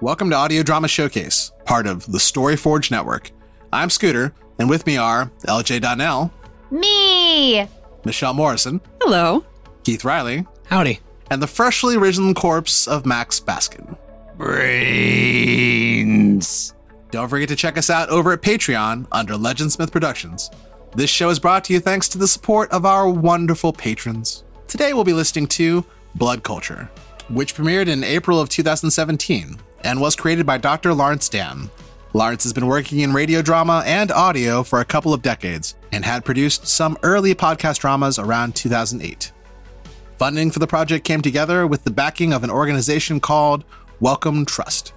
Welcome to Audio Drama Showcase, part of the Story Forge Network. I'm Scooter, and with me are LJ Donnell, Me! Michelle Morrison, Hello. Keith Riley, Howdy. and the freshly risen corpse of Max Baskin. Brains. Don't forget to check us out over at Patreon under Legendsmith Productions. This show is brought to you thanks to the support of our wonderful patrons. Today we'll be listening to Blood Culture, which premiered in April of 2017 and was created by Dr. Lawrence Dann. Lawrence has been working in radio drama and audio for a couple of decades and had produced some early podcast dramas around 2008. Funding for the project came together with the backing of an organization called Wellcome Trust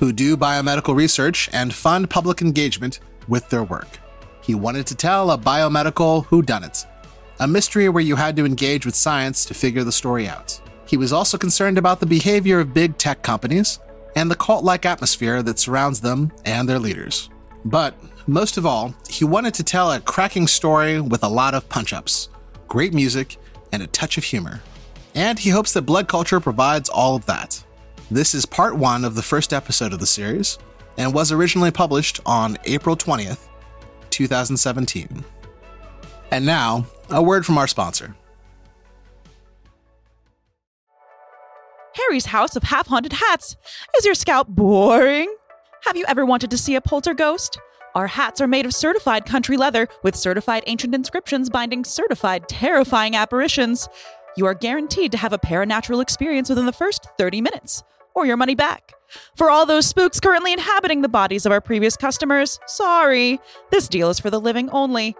who do biomedical research and fund public engagement with their work. He wanted to tell a biomedical whodunit, a mystery where you had to engage with science to figure the story out. He was also concerned about the behavior of big tech companies and the cult like atmosphere that surrounds them and their leaders. But most of all, he wanted to tell a cracking story with a lot of punch ups, great music, and a touch of humor. And he hopes that Blood Culture provides all of that. This is part one of the first episode of the series and was originally published on April 20th, 2017. And now, a word from our sponsor. Harry's House of Half Haunted Hats. Is your scalp boring? Have you ever wanted to see a poltergeist? Our hats are made of certified country leather with certified ancient inscriptions binding certified terrifying apparitions. You are guaranteed to have a paranatural experience within the first 30 minutes, or your money back. For all those spooks currently inhabiting the bodies of our previous customers, sorry. This deal is for the living only.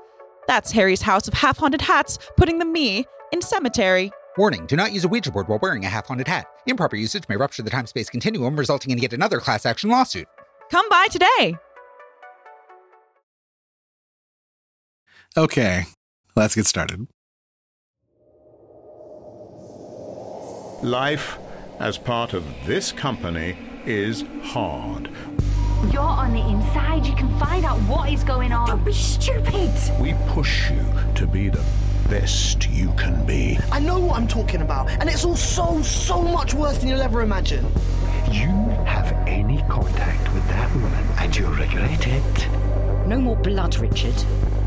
That's Harry's House of Half Haunted Hats, putting the me in cemetery. Warning, do not use a Ouija board while wearing a half-haunted hat. Improper usage may rupture the time-space continuum, resulting in yet another class action lawsuit. Come by today. Okay, let's get started. Life as part of this company is hard. You're on the inside. You can find out what is going on. Don't be stupid. We push you to be the best you can be. I know what I'm talking about, and it's all so, so much worse than you'll ever imagine. You have any contact with that woman, and you'll regret it. No more blood, Richard.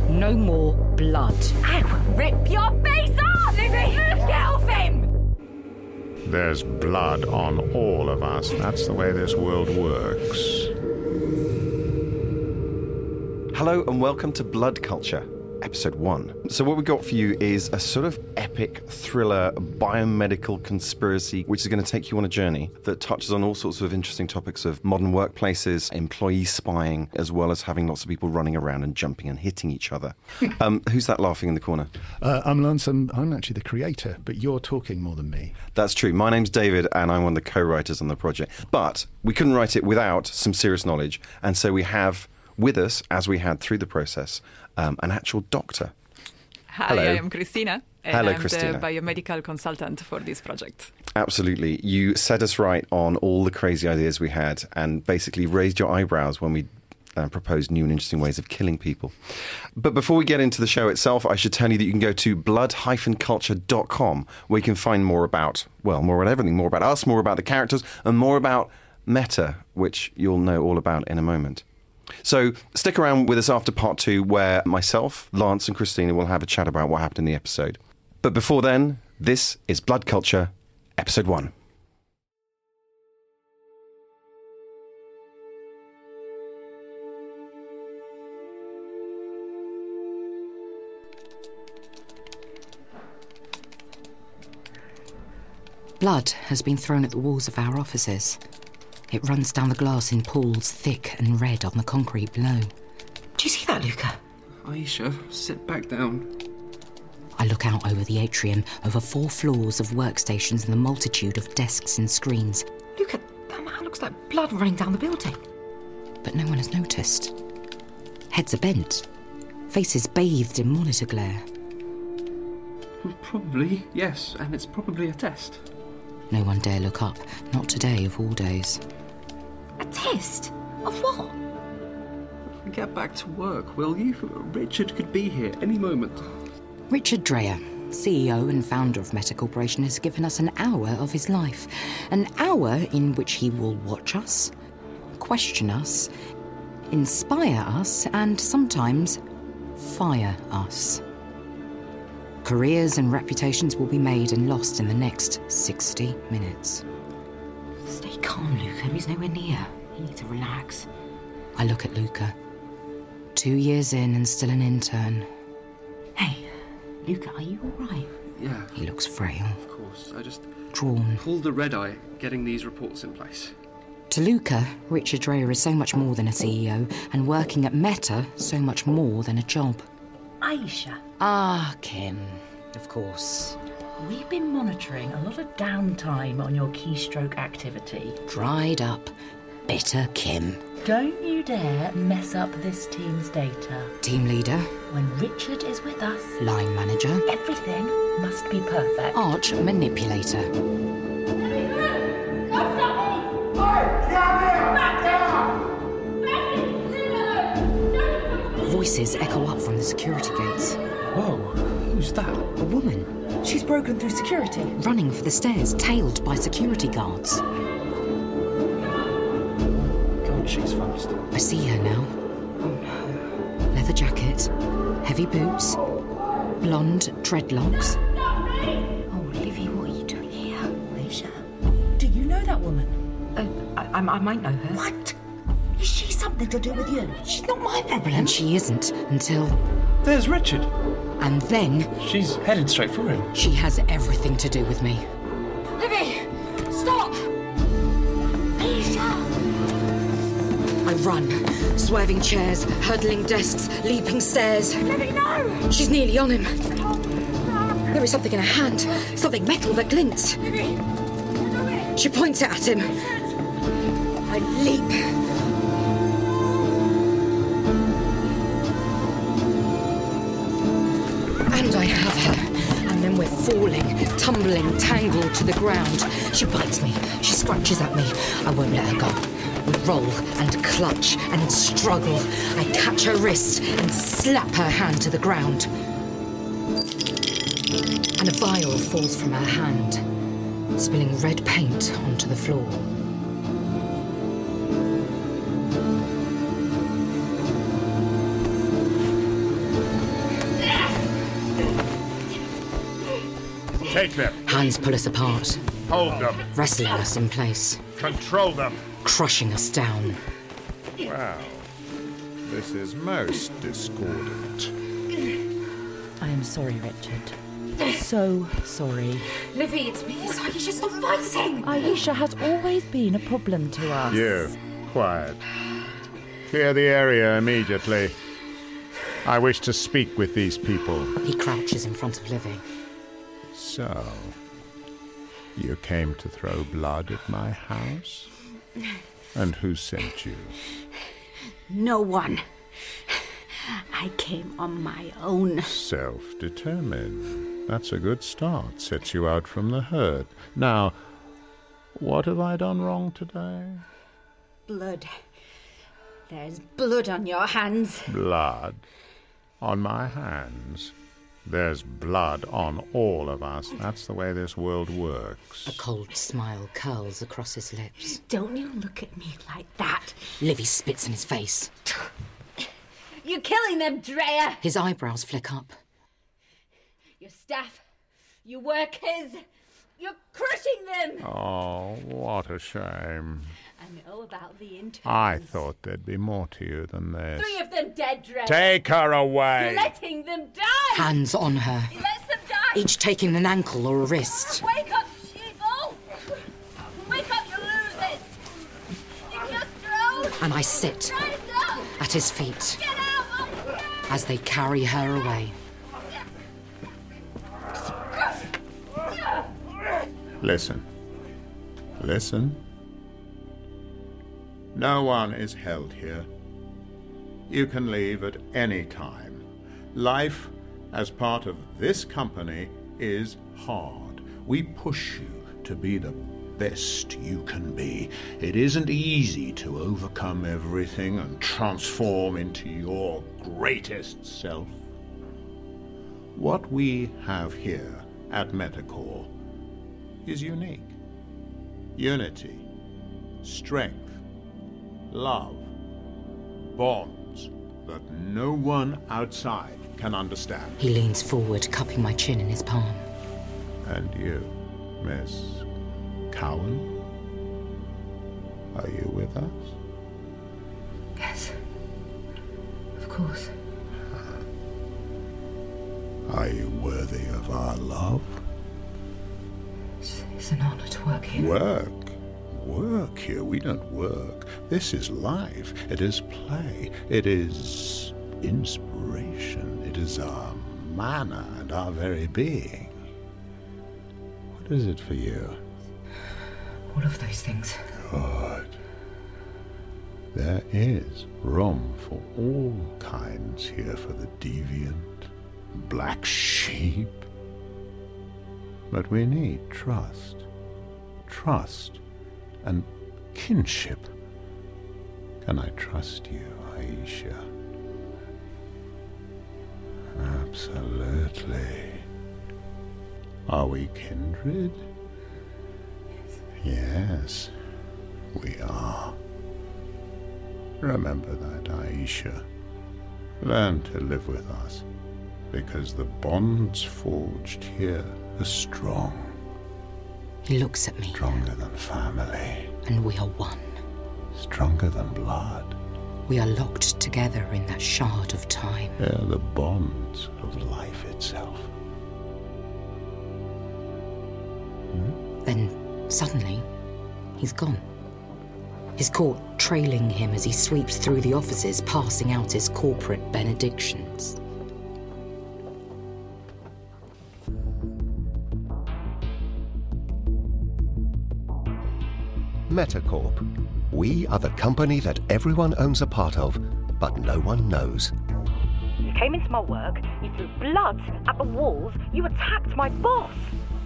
No more blood. I will rip your face off, Livy. Get off him. There's blood on all of us. That's the way this world works. Hello and welcome to Blood Culture, episode one. So, what we've got for you is a sort of epic thriller biomedical conspiracy, which is going to take you on a journey that touches on all sorts of interesting topics of modern workplaces, employee spying, as well as having lots of people running around and jumping and hitting each other. um, who's that laughing in the corner? Uh, I'm Lance, and I'm actually the creator, but you're talking more than me. That's true. My name's David, and I'm one of the co writers on the project. But we couldn't write it without some serious knowledge, and so we have with us, as we had through the process, um, an actual doctor. Hi, Hello. I am Christina. And Hello, I'm Christina. the biomedical consultant for this project. Absolutely. You set us right on all the crazy ideas we had and basically raised your eyebrows when we uh, proposed new and interesting ways of killing people. But before we get into the show itself, I should tell you that you can go to blood-culture.com where you can find more about, well, more about everything, more about us, more about the characters, and more about Meta, which you'll know all about in a moment. So stick around with us after part two, where myself, Lance, and Christina will have a chat about what happened in the episode. But before then, this is Blood Culture, episode one. Blood has been thrown at the walls of our offices. It runs down the glass in pools, thick and red on the concrete below. Do you see that, Luca? Aisha, sit back down. I look out over the atrium, over four floors of workstations and the multitude of desks and screens, Luca, that man looks like blood running down the building. but no one has noticed. Heads are bent, faces bathed in monitor glare. Probably, yes, and it's probably a test. No one dare look up, not today of all days. A test? Of what? Get back to work, will you? Richard could be here any moment. Richard Dreyer, CEO and founder of Meta Corporation, has given us an hour of his life. An hour in which he will watch us, question us, inspire us, and sometimes fire us. Careers and reputations will be made and lost in the next 60 minutes. Stay calm, Luca. He's nowhere near. You need to relax. I look at Luca. Two years in and still an intern. Hey, Luca, are you all right? Yeah, He looks frail, of course. I just drawn. pulled the red eye getting these reports in place. To Luca, Richard Dreyer is so much more than a CEO, and working at Meta so much more than a job. Aisha, Ah, Kim. Of course. We've been monitoring a lot of downtime on your keystroke activity. Dried up, bitter Kim. Don't you dare mess up this team's data. Team leader, When Richard is with us, line manager, everything must be perfect. arch manipulator. Don't stop me. Voices echo up from the security gates. Whoa, who's that? A woman, She's broken through security. running for the stairs, tailed by security guards. God, she's fast. I see her now. Oh no. Leather jacket, heavy boots, blonde dreadlocks. Oh, Livy, what are you doing here? Aisha, do you know that woman? Uh, I, I, I might know her. What? Is she something to do with you? She's not my problem. And she isn't until. There's Richard. And then She's headed straight for him. she has everything to do with me. Livy, stop! Aisha! I run, swerving chairs, hurdling desks, leaping stairs. Livy, no! She's nearly on him. There is something in her hand, something metal that glints. Livy! She points it at him. I leap. Falling, tumbling, tangled to the ground. She bites me. She scratches at me. I won't let her go. We roll and clutch and struggle. I catch her wrist and slap her hand to the ground. And a vial falls from her hand, spilling red paint onto the floor. Take them. Hands pull us apart, Hold them. wrestling us in place, Control them. crushing us down. Wow. this is most discordant. I am sorry, Richard. So sorry. Livy, it's me. It's Aisha, stop fighting! Aisha has always been a problem to us. You, quiet. Clear the area immediately. I wish to speak with these people. He crouches in front of Livy. So, you came to throw blood at my house? And who sent you? No one. I came on my own. Self determined. That's a good start. Sets you out from the herd. Now, what have I done wrong today? Blood. There's blood on your hands. Blood on my hands. There's blood on all of us. That's the way this world works. A cold smile curls across his lips. Don't you look at me like that. Livy spits in his face. You're killing them, Dreyer. His eyebrows flick up. Your staff, your workers, you're crushing them. Oh, what a shame. I know about the interns. I thought there'd be more to you than this. Three of them dead, Dreyer. Take her away. You're away! letting them die. Hands on her, You let them die. each taking an ankle or a wrist. Wake up, sheeple. Wake up, you losers. You just drove. And I sit at his feet out. as they carry her away. Listen. Listen. No one is held here. You can leave at any time. Life, as part of this company, is hard. We push you to be the best you can be. It isn't easy to overcome everything and transform into your greatest self. What we have here at Metacorp is unique. Unity, strength, love, bonds that no one outside can understand. He leans forward, cupping my chin in his palm. And you, Miss Cowan? Are you with us? Yes. Of course. Are you worthy of our love? It's, it's an honor to work here. Work? Work here? We don't work. This is life. It is play. It is inspiration. It is our manner and our very being. What is it for you? All of those things. Good. There is room for all kinds here for the deviant, black sheep. But we need trust. Trust and kinship. Can I trust you, Aisha? Absolutely. Are we kindred? Yes, we are. Remember that, Aisha. Learn to live with us, because the bonds forged here are strong. He looks at me. Stronger than family. And we are one. Stronger than blood. We are locked together in that shard of time. They are the bonds of life itself. Hmm? Then, suddenly, he's gone. His court trailing him as he sweeps through the offices, passing out his corporate benedictions. Metacorp. We are the company that everyone owns a part of, but no one knows. You came into my work, you threw blood at the walls, you attacked my boss.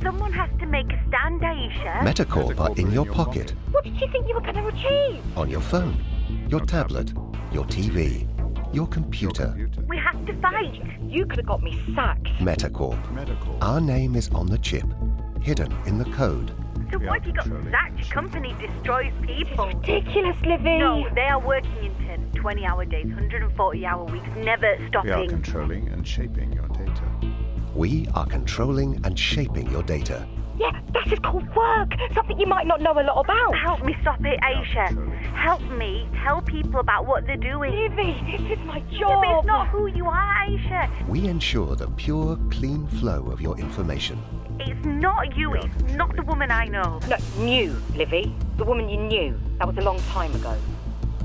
Someone has to make a stand, Aisha. Metacorp are in your pocket, What did you think you were going to achieve? on your phone, your tablet, your TV, your computer. We have to fight. You could have got me sacked. Metacorp. Our name is on the chip, hidden in the code. So why have you got sacked? Your company destroys people. ridiculous, Livy. No, they are working in 10, 20 hour days, 140 hour weeks, never stopping. We are controlling and shaping your data. We are controlling and shaping your data. Yeah, that is called work. Something you might not know a lot about. Help me stop it, Aisha. Help me tell people about what they're doing. Livy, this is my Yeah, job. but it's not who you are, Aisha. We ensure the pure, clean flow of your information. It's not you. It's not the woman I know. No, new, Livy. The woman you knew. That was a long time ago.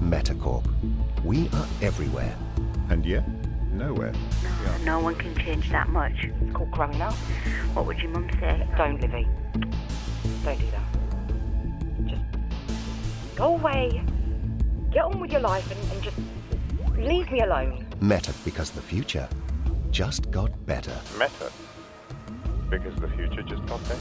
Metacorp. We are everywhere. And yet, nowhere. No one can change that much. It's called growing up. What would your mum say? Don't, Livy. Don't do that. Just go away. Get on with your life and, and just leave me alone. Meta because the future just got better. Meta. Because the future just got better.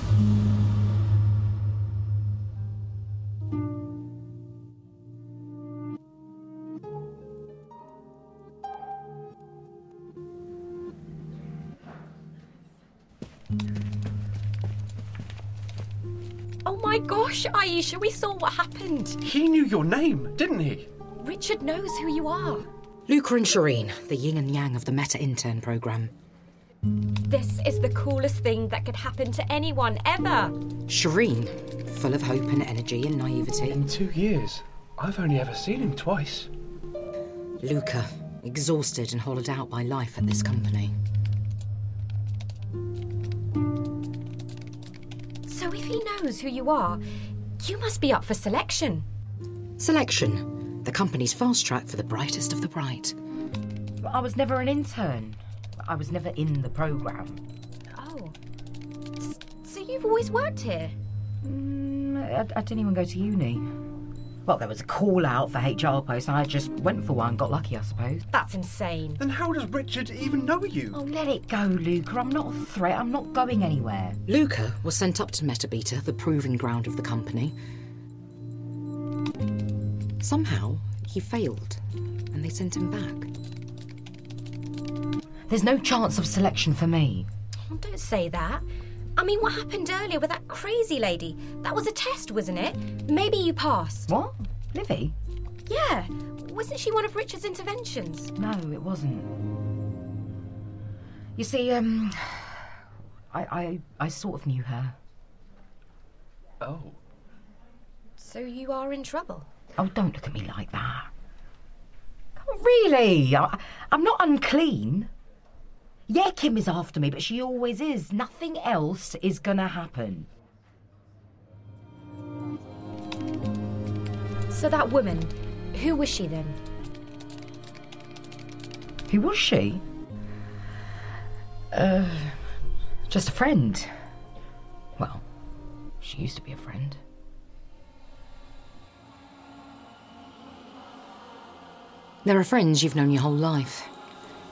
Oh my gosh, Aisha, we saw what happened. He knew your name, didn't he? Richard knows who you are. Luca and Shireen, the yin and yang of the Meta Intern program. This is the coolest thing that could happen to anyone ever. Shireen, full of hope and energy and naivety. In two years, I've only ever seen him twice. Luca, exhausted and hollowed out by life at this company. So if he knows who you are, you must be up for selection. Selection, the company's fast track for the brightest of the bright. I was never an intern. I was never in the program. Oh. S- So you've always worked here? Mm, I, I didn't even go to uni. Well, there was a call out for HR posts, and I just went for one. Got lucky, I suppose. That's insane. Then how does Richard even know you? Oh, let it go, Luca. I'm not a threat. I'm not going anywhere. Luca was sent up to Metabeta, the proving ground of the company. Somehow, he failed, and they sent him back. There's no chance of selection for me. Oh, don't say that. I mean, what happened earlier with that crazy lady? That was a test, wasn't it? Maybe you passed. What? Livy? Yeah. Wasn't she one of Richard's interventions? No, it wasn't. You see, um, I, I, I sort of knew her. Oh. So you are in trouble. Oh, don't look at me like that. Oh, really? I, I'm not unclean. Yeah, Kim is after me, but she always is. Nothing else is gonna happen. So that woman, who was she then? Who was she? Uh, just a friend. Well, she used to be a friend. There are friends you've known your whole life.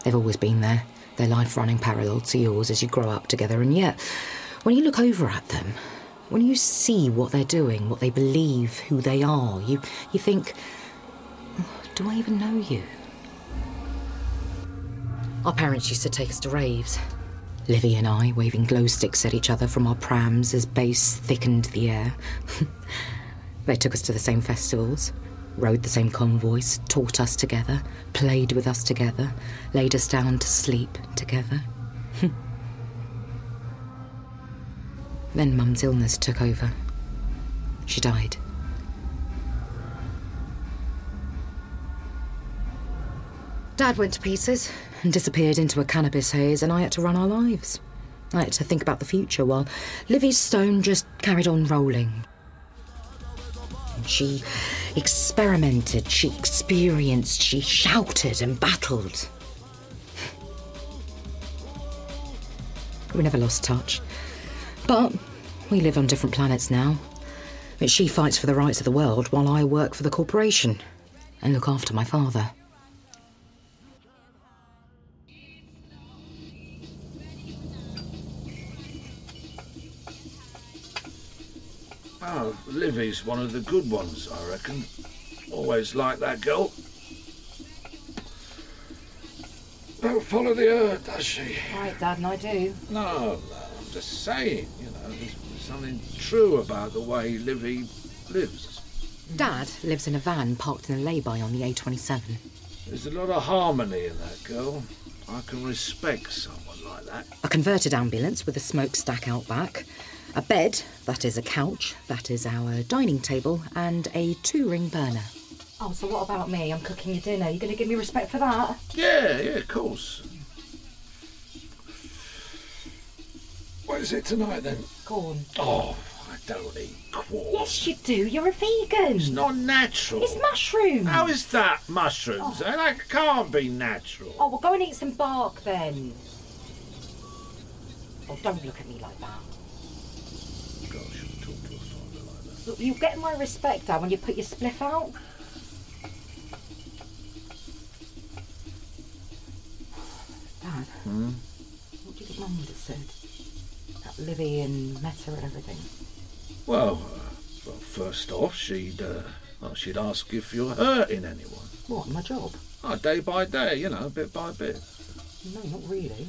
They've always been there, their life running parallel to yours as you grow up together, and yet, when you look over at them, when you see what they're doing, what they believe, who they are, you, you think, oh, do I even know you? Our parents used to take us to raves. Livy and I waving glow sticks at each other from our prams as bass thickened the air. they took us to the same festivals, rode the same convoys, taught us together, played with us together, laid us down to sleep together. Hmm. then Mum's illness took over. She died. Dad went to pieces and disappeared into a cannabis haze, and I had to run our lives. I had to think about the future while Livy's stone just carried on rolling. She experimented, she experienced, she shouted and battled. We never lost touch. But we live on different planets now. But she fights for the rights of the world while I work for the corporation and look after my father. Oh, Livy's one of the good ones, I reckon. Always like that girl. Don't follow the herd, does she? Right, Dad, and I do. No, no, I'm just saying, you know, there's something true about the way Livy lives. Dad lives in a van parked in a lay-by on the A27. There's a lot of harmony in that girl. I can respect someone like that. A converted ambulance with a smokestack out back. A bed, that is a couch, that is our dining table, and a two ring burner. Oh, so what about me? I'm cooking your dinner. You're going to give me respect for that? Yeah, yeah, of course. What is it tonight then? Corn. Oh, I don't eat corn. Yes, you do. You're a vegan. It's not natural. It's mushrooms. How is that mushrooms? eh? That can't be natural. Oh, well, go and eat some bark then. Oh, don't look at me like that. Look, you get my respect, Dad, when you put your spliff out. Dad, Hmm? what do you think Mum would have said? That Livy and Meta and everything. Well, uh, well, first off, she'd uh, well, she'd ask if you're hurting anyone. What, my job? Oh, day by day, you know, bit by bit. No, not really.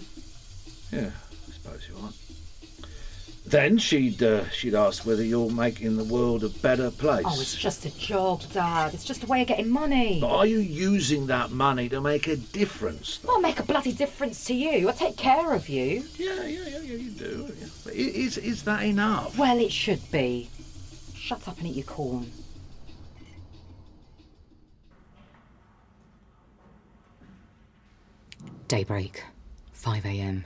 Yeah, I suppose you are. Then she'd uh, she'd ask whether you're making the world a better place. Oh, it's just a job, Dad. It's just a way of getting money. But are you using that money to make a difference? I'll make a bloody difference to you. I take care of you. Yeah, yeah, yeah, yeah, you do. Yeah. But is is that enough? Well, it should be. Shut up and eat your corn. Daybreak, 5 a.m.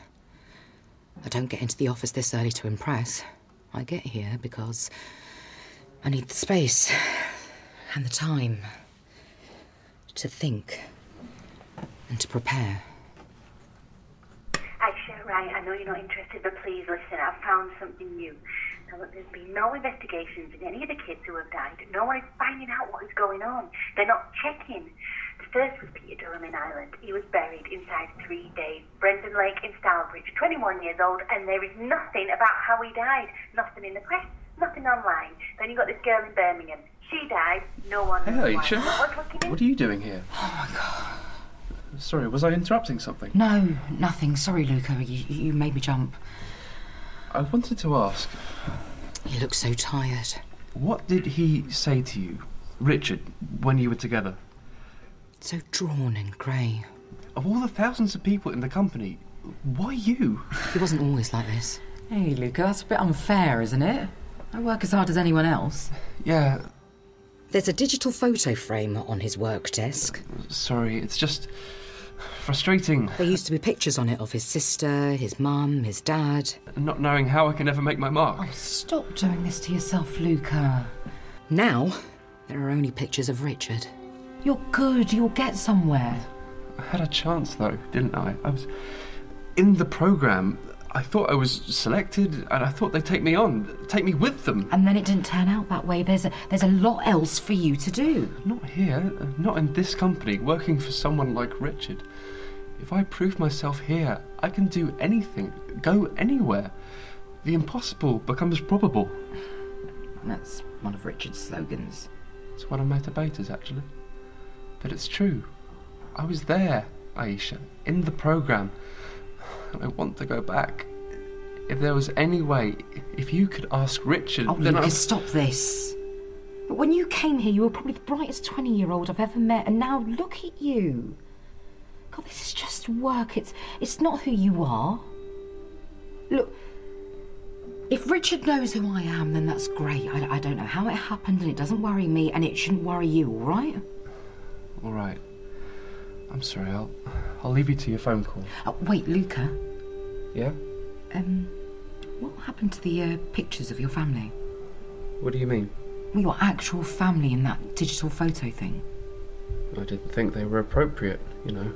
I don't get into the office this early to impress. I get here because I need the space and the time to think and to prepare. Aisha, right, I know you're not interested, but please listen, I've found something new. Now, there's been no investigations in any of the kids who have died. No one is finding out what is going on. They're not checking. The first was Peter Durham in Ireland. He was buried inside three days. Brendan Lake in Stourbridge, 21 years old, and there is nothing about how he died. Nothing in the press, nothing online. Then you got this girl in Birmingham. She died, no one Hey, why. Aisha. What's? What are you doing here? Oh my god. Sorry, was I interrupting something? No, nothing. Sorry, Luca. You, you made me jump. I wanted to ask. He looks so tired. What did he say to you, Richard, when you were together? So drawn and grey. Of all the thousands of people in the company, why you? He wasn't always like this. Hey, Luca, that's a bit unfair, isn't it? I work as hard as anyone else. Yeah, There's a digital photo frame on his work desk. sorry, it's just frustrating There used to be pictures on it of his sister, his mum, his dad. not knowing how I can ever make my mark. Oh, stop doing this to yourself, Luca. Now, there are only pictures of Richard. You're good. You'll get somewhere. I had a chance though, didn't I? I was in the program. I thought I was selected, and I thought they'd take me on, take me with them. And then it didn't turn out that way. There's a, there's a lot else for you to do. Not here, uh, not in this company, working for someone like Richard. If I prove myself here, I can do anything, go anywhere. The impossible becomes probable. That's one of Richard's slogans. It's one of my debaters, actually. But it's true. I was there, Aisha, in the program, and I want to go back. If there was any way, if you could ask Richard, Oh, then I... stop this. But when you came here, you were probably the brightest 20 year old I've ever met, and now look at you. God, this is just work. It's, it's not who you are. Look, if Richard knows who I am, then that's great. I, I don't know how it happened, and it doesn't worry me, and it shouldn't worry you, all right? All right. I'm sorry. I'll, I'll leave you to your phone call. Oh, wait, Luca. Yeah. Um, what happened to the uh, pictures of your family? What do you mean? Your actual family in that digital photo thing? I didn't think they were appropriate. You know,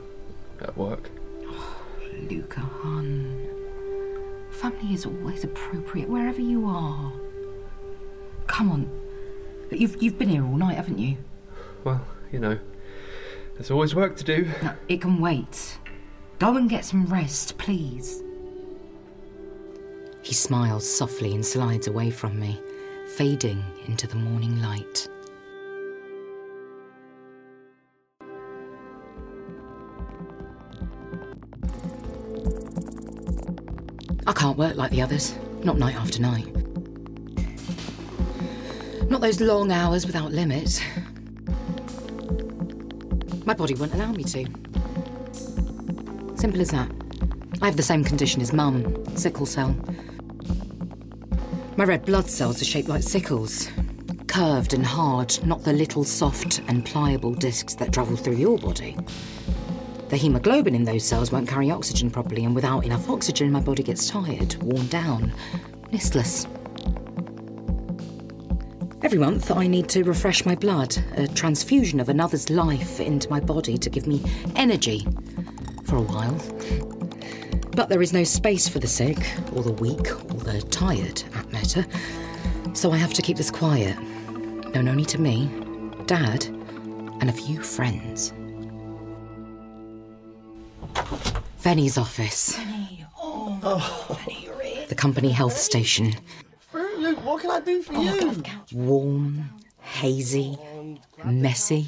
at work. Luca, hon. Family is always appropriate wherever you are. Come on. But You've, you've been here all night, haven't you? Well, you know, there's always work to do. No, it can wait. Go and get some rest, please. He smiles softly and slides away from me, fading into the morning light. I can't work like the others, not night after night. Not those long hours without limit. My body won't allow me to. Simple as that. I have the same condition as Mum sickle cell. My red blood cells are shaped like sickles, curved and hard, not the little soft and pliable discs that travel through your body. The hemoglobin in those cells won't carry oxygen properly, and without enough oxygen, my body gets tired, worn down, listless. Every month, I need to refresh my blood, a transfusion of another's life into my body to give me energy for a while. But there is no space for the sick, or the weak, or the tired at Meta, so I have to keep this quiet. Known only to me, Dad, and a few friends. Venny's office, Oh, oh. the company health station. What can I do for oh you? Warm, hazy, messy,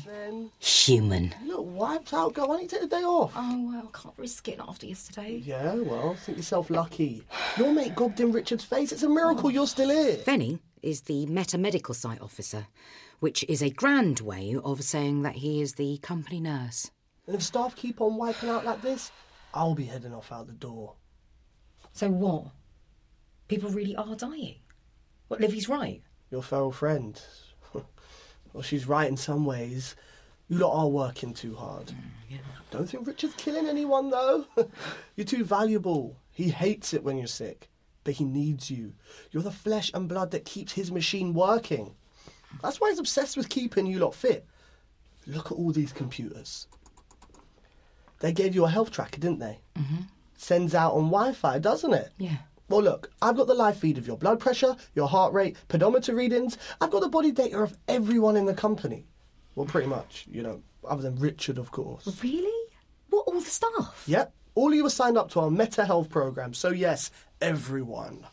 human. Look wiped out, girl. Why don't you take the day off? Oh, well, can't risk it after yesterday. Yeah, well, think yourself lucky. Your mate gobbed in Richard's face. It's a miracle oh. you're still here. Venny is the Meta Medical Site Officer, which is a grand way of saying that he is the company nurse. And if staff keep on wiping out like this, I'll be heading off out the door. So what? People really are dying. What, Livy's right? Your feral friend. well, she's right in some ways. You lot are working too hard. Don't think Richard's killing anyone, though. you're too valuable. He hates it when you're sick, but he needs you. You're the flesh and blood that keeps his machine working. That's why he's obsessed with keeping you lot fit. Look at all these computers. They gave you a health tracker, didn't they? Mm-hmm. Sends out on Wi Fi, doesn't it? Yeah. Well, look, I've got the live feed of your blood pressure, your heart rate, pedometer readings. I've got the body data of everyone in the company. Well, pretty much, you know, other than Richard, of course. Really? What, all the staff? Yep, all of you were signed up to our Meta Health program, so yes, everyone.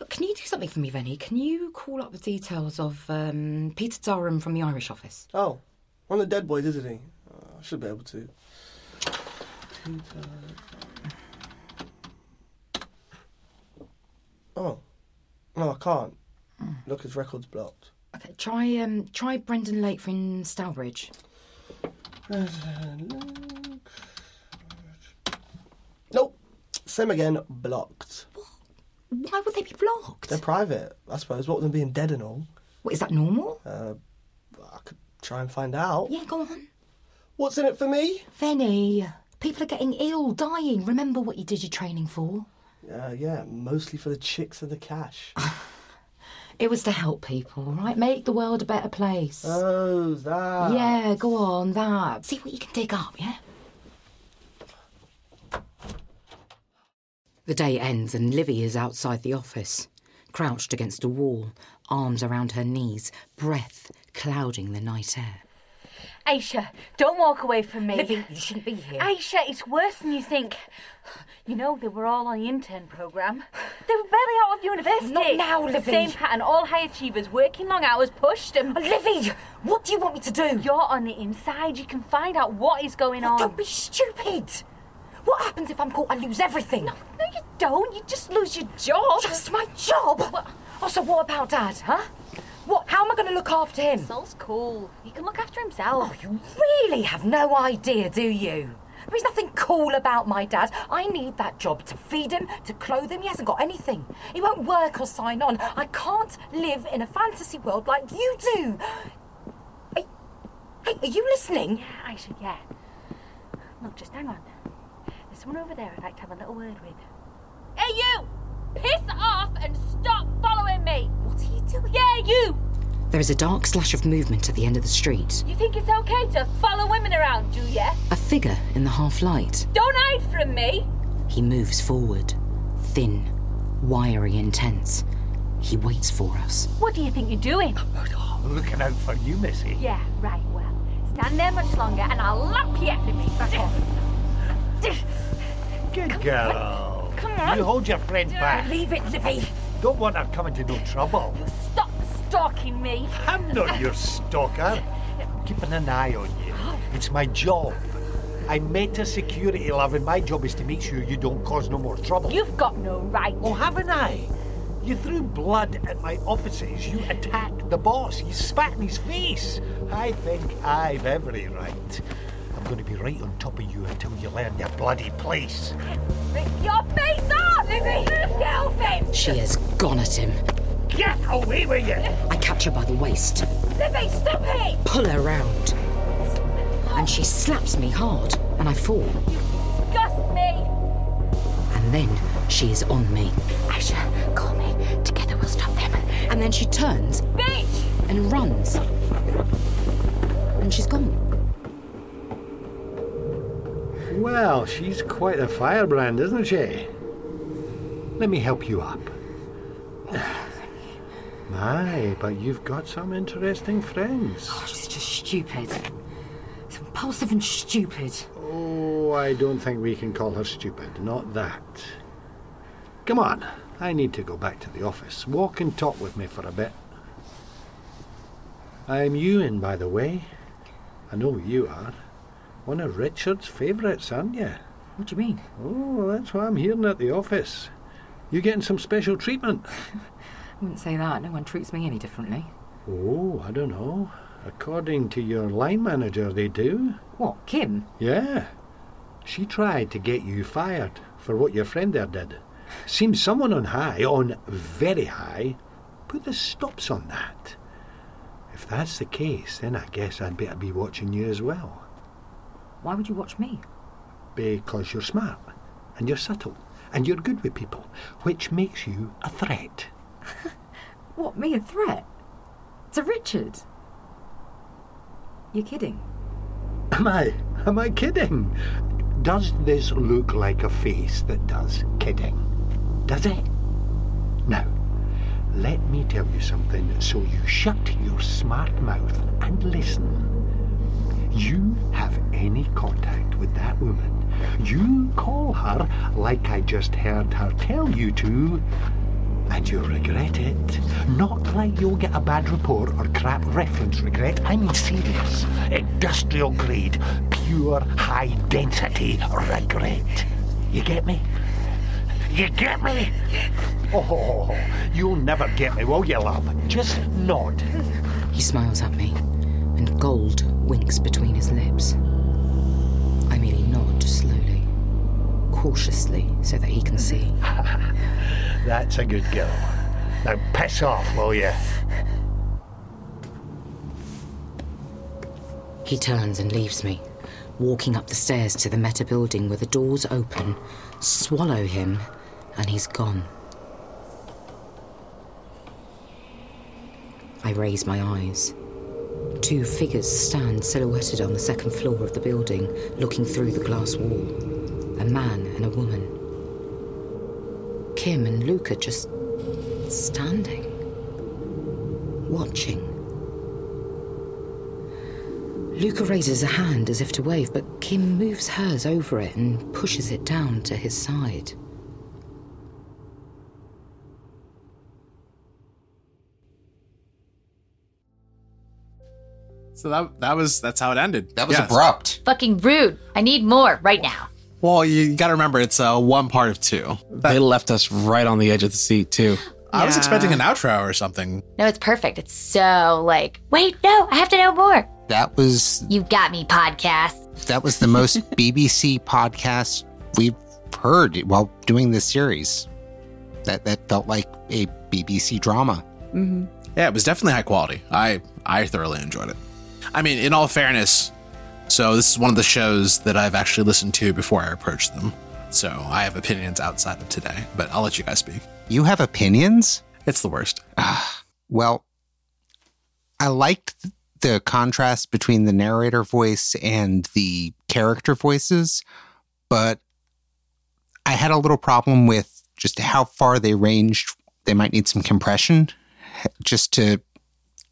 Look, Can you do something for me, Venny? Can you call up the details of um, Peter Durham from the Irish office? Oh, one of the dead boys, isn't he? Uh, I should be able to. computer. Oh. No, I can't. Look, his record's blocked. Okay, try um try Brendan Lake from Stourbridge. Nope. Same again, blocked. What? Why would they be blocked? They're private, I suppose. What with them being dead and all. What is that normal? Uh, I could try and find out. Yeah, go on. What's in it for me? Venny, people are getting ill, dying. Remember what you did your training for? Uh, yeah, mostly for the chicks and the cash. It was to help people, right? Make the world a better place. Oh, that. Yeah, go on, that. See what you can dig up, yeah? The day ends and Livy is outside the office, crouched against a wall, arms around her knees, breath clouding the night air. Aisha, don't walk away from me. Livy, you shouldn't be here. Aisha, it's worse than you think. You know, they were all on the intern programme. They were barely out of university. Not now, Livy. Same pattern, all high achievers, working long hours, pushed and... Livy, what do you want me to do? You're on the inside. You can find out what is going on. Don't be stupid. What happens if I'm caught? I lose everything. No, no, you don't. You just lose your job. Just my job? Also, what about Dad, huh? What? How am I going to look after him? Sol's cool. He can look after himself. Oh, you really have no idea, do you? There's nothing cool about my dad. I need that job to feed him, to clothe him. He hasn't got anything. He won't work or sign on. I can't live in a fantasy world like you do. Hey, hey are you listening? Yeah, I should, yeah. Look, just hang on. There's someone over there I'd like to have a little word with. Hey, you! Piss off and stop following me! What are you doing? Yeah, you! There is a dark slash of movement at the end of the street. You think it's okay to follow women around, do ya? A figure in the half light. Don't hide from me! He moves forward, thin, wiry and tense. He waits for us. What do you think you're doing? Looking out for you, Missy. Yeah, right, well, stand there much longer and I'll lap you out of me. Back off. Good girl. Come on. You hold your friend back. Leave it, Livy. You don't want her coming to no trouble. Stop stalking me. I'm not your stalker. I'm keeping an eye on you. It's my job. I'm Meta Security Love, and my job is to make sure you don't cause no more trouble. You've got no right. Oh, haven't I? You threw blood at my offices. You attacked the boss. You spat in his face. I think I've every right. I'm going to be right on top of you until you learn your bloody place. Rip your face off! Livy! Get him! She has gone at him. Get away with you! I catch her by the waist, Livy, stop it! pull her round, and she slaps me hard, and I fall. You Disgust me! And then she is on me. Aisha, call me. Together we'll stop them. And then she turns Bitch! and runs. And she's gone. Well, she's quite a firebrand, isn't she? Let me help you up. My, but you've got some interesting friends. Oh, she's just stupid. It's impulsive and stupid. Oh, I don't think we can call her stupid. Not that. Come on. I need to go back to the office. Walk and talk with me for a bit. I'm Ewan, by the way. I know you are. One of Richard's favourites, aren't you? What do you mean? Oh, that's what I'm hearing at the office. You're getting some special treatment? I wouldn't say that. No one treats me any differently. Oh, I don't know. According to your line manager, they do. What, Kim? Yeah. She tried to get you fired for what your friend there did. Seems someone on high, on very high, put the stops on that. If that's the case, then I guess I'd better be watching you as well. Why would you watch me? Because you're smart, and you're subtle, and you're good with people, which makes you a threat. What, me a threat? To Richard? You're kidding. Am I? Am I kidding? Does this look like a face that does kidding? Does it? Now, let me tell you something so you shut your smart mouth and listen. You have any contact with that woman, you call her like I just heard her tell you to, And you'll regret it. Not like you'll get a bad report or crap reference regret. I mean serious, industrial grade, pure high density regret. You get me? You get me? Oh, you'll never get me, will you, love? Just nod. He smiles at me, and gold winks between his lips. I merely nod slowly, cautiously, so that he can see. That's a good girl. Now piss off, will you? He turns and leaves me, walking up the stairs to the Meta building where the doors open, swallow him, and he's gone. I raise my eyes. Two figures stand silhouetted on the second floor of the building, looking through the glass wall. A man and a woman. Kim and Luca are just standing, watching. Luca raises a hand as if to wave, but Kim moves hers over it and pushes it down to his side. So that that was that's how it ended. That was abrupt. Fucking rude. I need more right now. Well, you got to remember it's uh, one part of two. They left us right on the edge of the seat too. I was expecting an outro or something. No, it's perfect. It's so like, wait, no, I have to know more. That was You got me, podcast. that was the most BBC podcast we've heard while doing this series. That that felt like a BBC drama. Mm-hmm. Yeah, it was definitely high quality. I I thoroughly enjoyed it. I mean, in all fairness, so this is one of the shows that I've actually listened to before I approached them. So I have opinions outside of today, but I'll let you guys speak. You have opinions? It's the worst. Ah, well, I liked the contrast between the narrator voice and the character voices, but I had a little problem with just how far they ranged. They might need some compression just to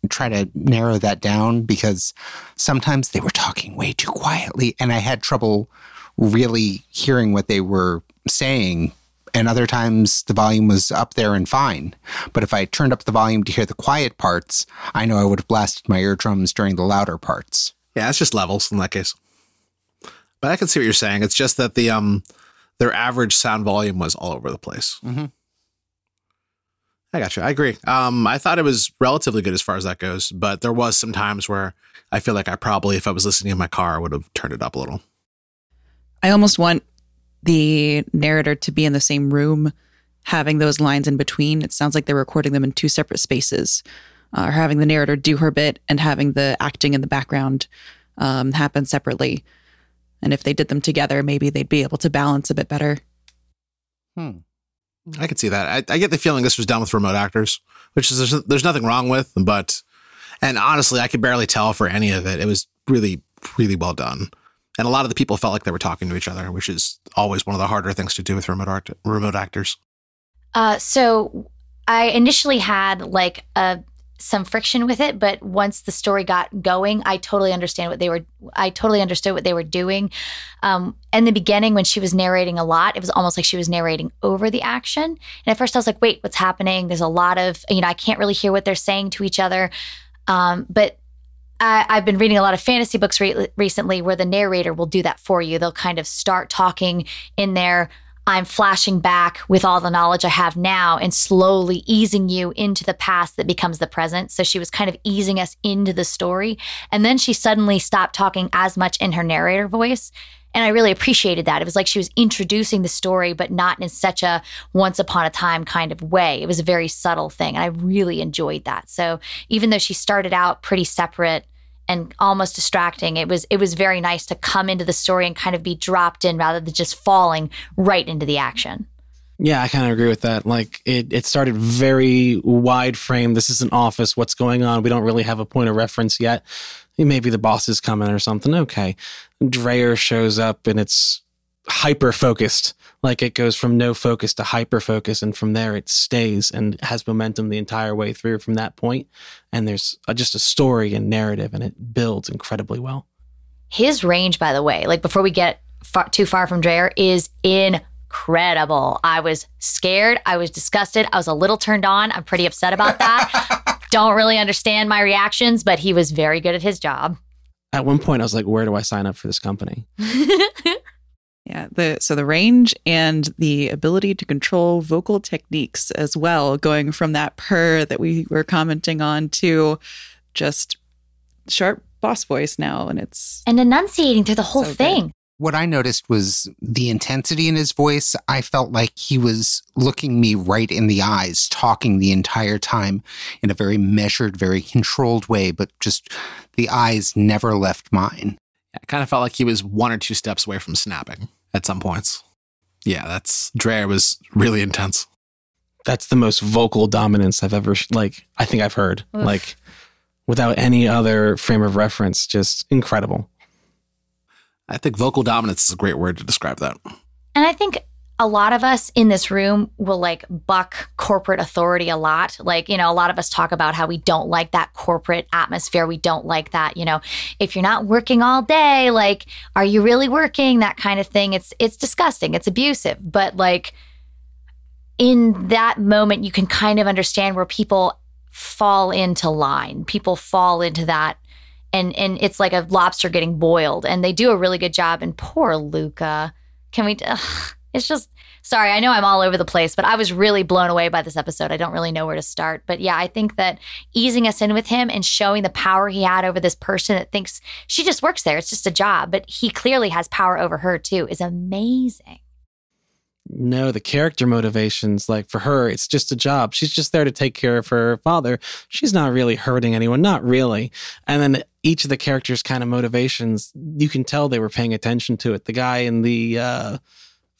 try to narrow that down because sometimes they were talking way too quietly and I had trouble really hearing what they were saying. And other times the volume was up there and fine. But if I turned up the volume to hear the quiet parts, I know I would have blasted my eardrums during the louder parts. Yeah, it's just levels in that case. But I can see what you're saying. It's just that the um their average sound volume was all over the place. Mm-hmm. I got you. I agree. Um, I thought it was relatively good as far as that goes, but there was some times where I feel like I probably, if I was listening in my car, would have turned it up a little. I almost want the narrator to be in the same room, having those lines in between. It sounds like they're recording them in two separate spaces, uh, or having the narrator do her bit and having the acting in the background um, happen separately. And if they did them together, maybe they'd be able to balance a bit better. Hmm. I could see that. I, I get the feeling this was done with remote actors, which is there's, there's nothing wrong with, but and honestly, I could barely tell for any of it. It was really, really well done, and a lot of the people felt like they were talking to each other, which is always one of the harder things to do with remote art, remote actors. Uh, so I initially had like a some friction with it, but once the story got going, I totally understand what they were. I totally understood what they were doing. Um, in the beginning, when she was narrating a lot, it was almost like she was narrating over the action. And at first, I was like, "Wait, what's happening?" There's a lot of you know, I can't really hear what they're saying to each other. Um, but I, I've been reading a lot of fantasy books re- recently where the narrator will do that for you. They'll kind of start talking in there. I'm flashing back with all the knowledge I have now and slowly easing you into the past that becomes the present. So she was kind of easing us into the story. And then she suddenly stopped talking as much in her narrator voice. And I really appreciated that. It was like she was introducing the story, but not in such a once upon a time kind of way. It was a very subtle thing. And I really enjoyed that. So even though she started out pretty separate, and almost distracting. It was it was very nice to come into the story and kind of be dropped in rather than just falling right into the action. Yeah, I kind of agree with that. Like it, it started very wide frame. This is an office. What's going on? We don't really have a point of reference yet. Maybe the boss is coming or something. Okay. Dreyer shows up and it's hyper focused. Like it goes from no focus to hyper focus. And from there, it stays and has momentum the entire way through from that point. And there's a, just a story and narrative and it builds incredibly well. His range, by the way, like before we get far, too far from Dreyer, is incredible. I was scared. I was disgusted. I was a little turned on. I'm pretty upset about that. Don't really understand my reactions, but he was very good at his job. At one point, I was like, where do I sign up for this company? Yeah, the so the range and the ability to control vocal techniques as well, going from that purr that we were commenting on to just sharp boss voice now, and it's and enunciating through the whole So good. thing. What I noticed was the intensity in his voice. I felt like he was looking me right in the eyes, talking the entire time in a very measured, very controlled way, but just the eyes never left mine. I kind of felt like he was one or two steps away from snapping at some points. Yeah, that's Dreyer was really intense. That's the most vocal dominance I've ever, like, I think I've heard. Oof. Like, without any other frame of reference, just incredible. I think vocal dominance is a great word to describe that. And I think a lot of us in this room will like buck corporate authority a lot. Like, you know, a lot of us talk about how we don't like that corporate atmosphere. We don't like that, you know, if you're not working all day, like, are you really working? That kind of thing. It's it's disgusting. It's abusive. But like in that moment, you can kind of understand where people fall into line. People fall into that and and it's like a lobster getting boiled and they do a really good job and poor luca can we ugh, it's just sorry i know i'm all over the place but i was really blown away by this episode i don't really know where to start but yeah i think that easing us in with him and showing the power he had over this person that thinks she just works there it's just a job but he clearly has power over her too is amazing No, the character motivations, like for her, it's just a job. She's just there to take care of her father. She's not really hurting anyone, not really. And then each of the characters' kind of motivations, you can tell they were paying attention to it. The guy in the uh,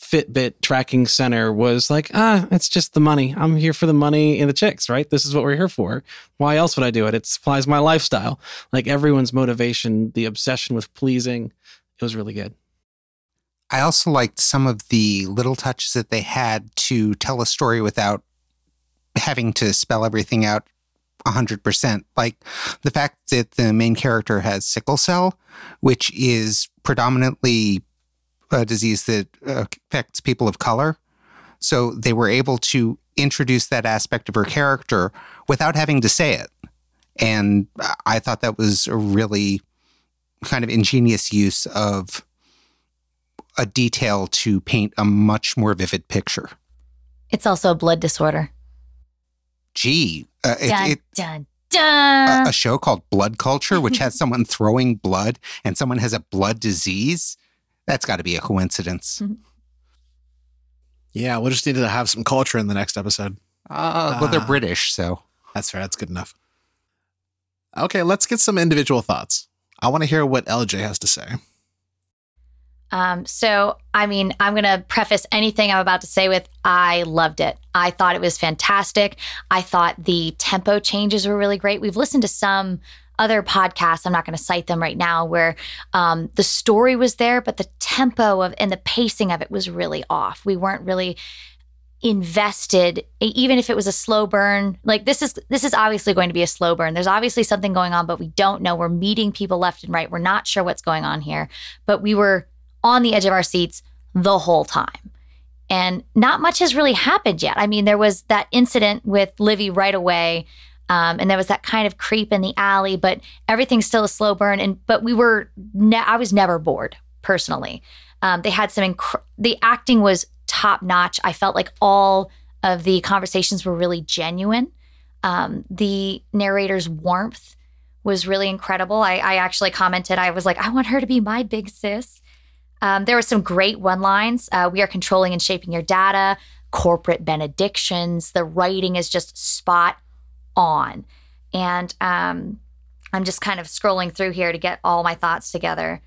Fitbit tracking center was like, ah, it's just the money. I'm here for the money and the chicks, right? This is what we're here for. Why else would I do it? It supplies my lifestyle. Like everyone's motivation, the obsession with pleasing, it was really good. I also liked some of the little touches that they had to tell a story without having to spell everything out 100%. Like the fact that the main character has sickle cell, which is predominantly a disease that uh, affects people of color. So they were able to introduce that aspect of her character without having to say it. And I thought that was a really kind of ingenious use of a detail to paint a much more vivid picture. it's also a blood disorder Gee, uh, it, dun, it, dun, dun. a, a show called Blood Culture, which has someone throwing blood and someone has a blood disease. That's got to be a coincidence. Yeah, we'll just need to have some culture in the next episode. Uh, well, they're Ah. British, so That's fair. That's good enough. Okay, let's get some individual thoughts. I want to hear what LJ has to say. Um, so, I mean, I'm going to preface anything I'm about to say with I loved it. I thought it was fantastic. I thought the tempo changes were really great. We've listened to some other podcasts, I'm not going to cite them right now, where um, the story was there, but the tempo of and the pacing of it was really off. We weren't really invested even if it was a slow burn like this is this is obviously going to be a slow burn there's obviously something going on but we don't know we're meeting people left and right we're not sure what's going on here but we were on the edge of our seats the whole time and not much has really happened yet i mean there was that incident with livy right away um, and there was that kind of creep in the alley but everything's still a slow burn and but we were ne- i was never bored personally um, they had some inc- the acting was top notch. I felt like all of the conversations were really genuine. Um, the narrator's warmth was really incredible. I, I actually commented, I was like, I want her to be my big sis. Um, there were some great one lines. Uh, we are controlling and shaping your data, corporate benedictions. The writing is just spot on. And um, I'm just kind of scrolling through here to get all my thoughts together.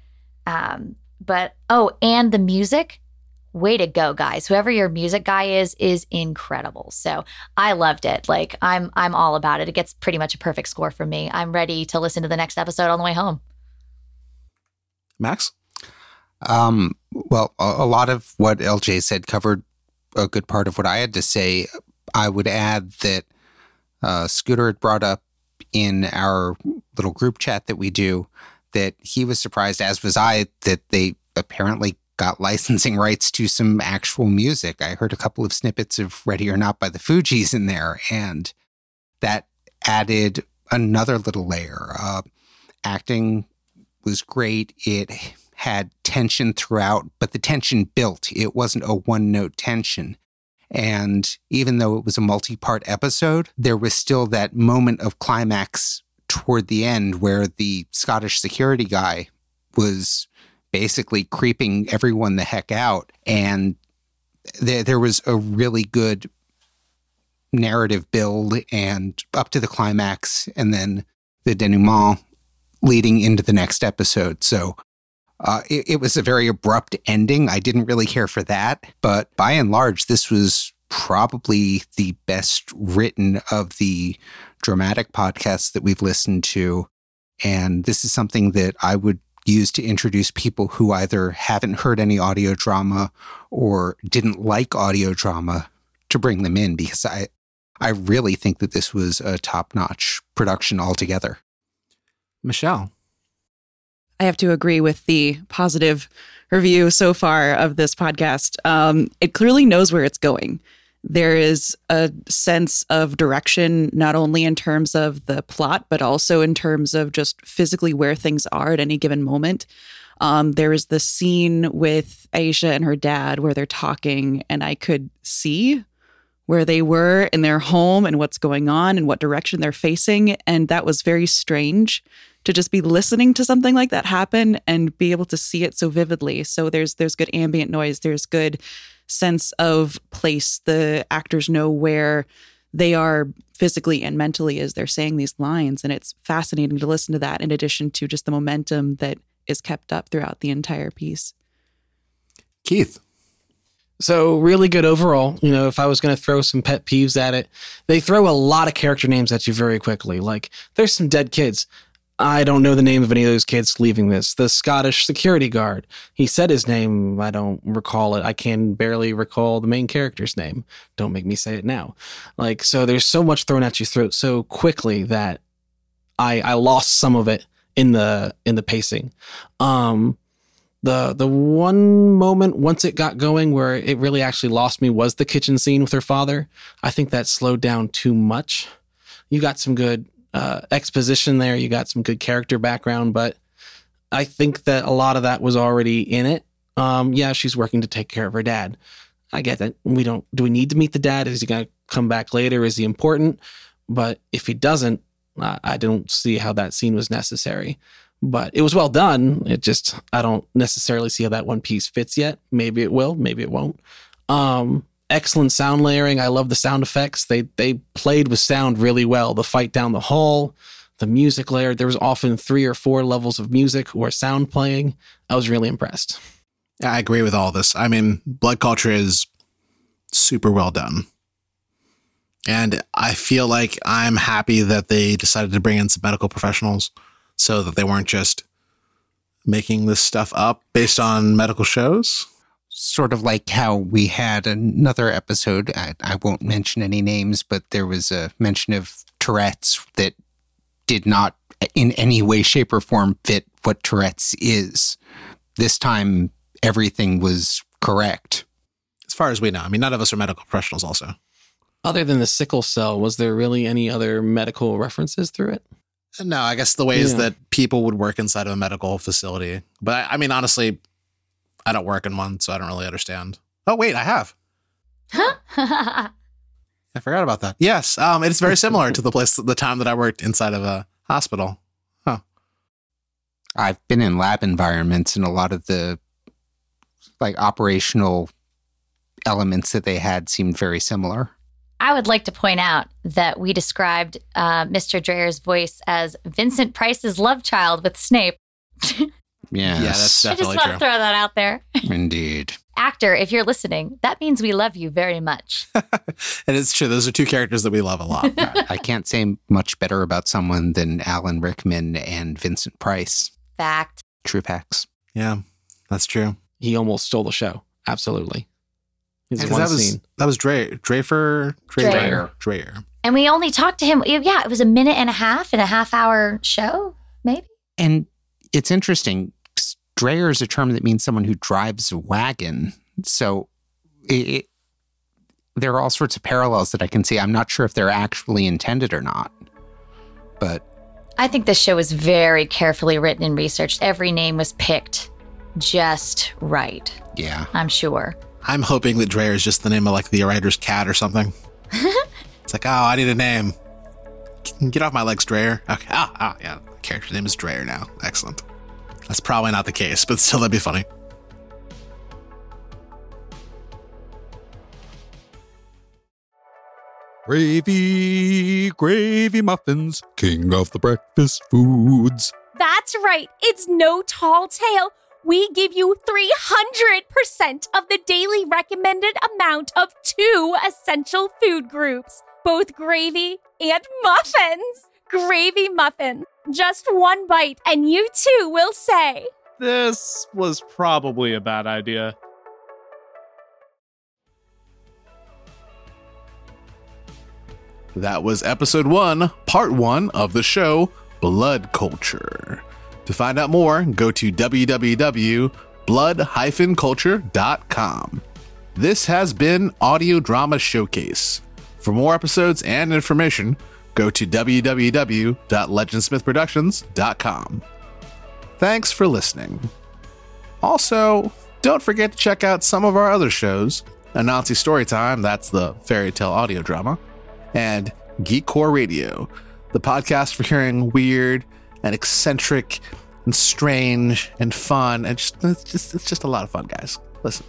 Um, but oh, and the music way to go guys whoever your music guy is is incredible so i loved it like i'm i'm all about it it gets pretty much a perfect score for me i'm ready to listen to the next episode on the way home Max? Um, well, a, a lot of what LJ said covered a good part of what I had to say. I would add that uh, Scooter had brought up in our little group chat that we do that he was surprised, as was I, that they apparently got licensing rights to some actual music. I heard a couple of snippets of Ready or Not by the Fugees in there, and that added another little layer. Uh, acting was great. It had tension throughout, but the tension built. It wasn't a one note tension. And even though it was a multi part episode, there was still that moment of climax toward the end where the Scottish security guy was basically creeping everyone the heck out. And there, there was a really good narrative build and up to the climax, and then the denouement leading into the next episode. So uh, it, it was a very abrupt ending. I didn't really care for that. But by and large, this was probably the best written of the dramatic podcasts that we've listened to. And this is something that I would use to introduce people who either haven't heard any audio drama or didn't like audio drama to bring them in because I, I really think that this was a top notch production altogether. Michelle. I have to agree with the positive review so far of this podcast. Um, it clearly knows where it's going. There is a sense of direction, not only in terms of the plot, but also in terms of just physically where things are at any given moment. Um, there is the scene with Aisha and her dad where they're talking, and I could see where they were in their home and what's going on and what direction they're facing. And that was very strange to just be listening to something like that happen and be able to see it so vividly. So there's there's good ambient noise, there's good sense of place. The actors know where they are physically and mentally as they're saying these lines and it's fascinating to listen to that in addition to just the momentum that is kept up throughout the entire piece. Keith. So really good overall. You know, if I was going to throw some pet peeves at it, they throw a lot of character names at you very quickly. Like there's some dead kids. I don't know the name of any of those kids leaving this. The Scottish security guard. He said his name. I don't recall it. I can barely recall the main character's name. Don't make me say it now. Like, so there's so much thrown at your throat so quickly that I I lost some of it in the in the pacing. Um the the one moment once it got going where it really actually lost me was the kitchen scene with her father. I think that slowed down too much. You got some good uh, exposition there. You got some good character background, but I think that a lot of that was already in it. Um, yeah, she's working to take care of her dad. I get that. We don't. Do we need to meet the dad? Is he going to come back later? Is he important? But if he doesn't, I, I don't see how that scene was necessary. But it was well done. It just I don't necessarily see how that one piece fits yet. Maybe it will. Maybe it won't. Um, excellent sound layering. I love the sound effects. They they played with sound really well. The fight down the hall, the music layer. There was often three or four levels of music or sound playing. I was really impressed. I agree with all this. I mean, blood culture is super well done. And I feel like I'm happy that they decided to bring in some medical professionals so that they weren't just making this stuff up based on medical shows sort of like how we had another episode. I, I, won't mention any names, but there was a mention of Tourette's that did not, in any way, shape, or form, fit what Tourette's is. This time, everything was correct. As far as we know. I mean, none of us are medical professionals, also. Other than the sickle cell, was there really any other medical references through it? No, I guess the ways yeah. that people would work inside of a medical facility. But I, I mean, honestly, I don't work in one, so I don't really understand. Oh wait, I have. I forgot about that. Yes, um, it's very similar to the place, the time that I worked inside of a hospital. Huh. I've been in lab environments, and a lot of the like operational elements that they had seemed very similar. I would like to point out that we described uh, Mr. Dreyer's voice as Vincent Price's love child with Snape. Yes. Yeah, that's definitely I just want to throw that out there. Indeed. Actor, if you're listening, that means we love you very much. and it's true. Those are two characters that we love a lot. I can't say much better about someone than Alan Rickman and Vincent Price. Fact. True facts. Yeah, that's true. He almost stole the show. Absolutely. His one that was, scene. That was Dre, Drafer, Dreyer. Dreyer. Dreyer. And we only talked to him. Yeah, it was a minute and a half and a half hour show, maybe. And it's interesting Dreyer is a term that means someone who drives a wagon. So it, it, there are all sorts of parallels that I can see. I'm not sure if they're actually intended or not. But I think this show was very carefully written and researched. Every name was picked just right. yeah. I'm sure. I'm hoping that Dreyer is just the name of like the writer's cat or something. it's like, oh, I need a name. Get off my legs, Dreyer. Okay. Ah, ah, yeah. The character's name is Dreyer now. Excellent. That's probably not the case, but still, that'd be funny. Gravy, gravy muffins, king of the breakfast foods. That's right. It's no tall tale. We give you 300% of the daily recommended amount of two essential food groups, both gravy and muffins. Gravy muffin. Just one bite, and you too will say, This was probably a bad idea. That was episode one, part one of the show Blood Culture. To find out more, go to www.blood-culture.com. This has been Audio Drama Showcase. For more episodes and information, go to www.legendsmithproductions.com. Thanks for listening. Also, don't forget to check out some of our other shows Anansi Storytime, that's the fairy tale audio drama, and Geekcore Radio, the podcast for hearing weird and eccentric and strange and fun and just it's just it's just a lot of fun, guys. Listen.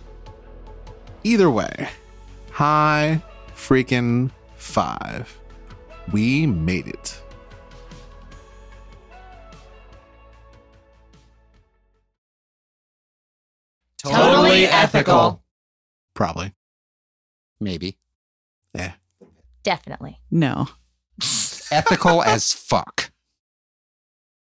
Either way, high freaking five. We made it. Totally ethical. Probably. Maybe. Yeah. Definitely. No. Ethical as fuck.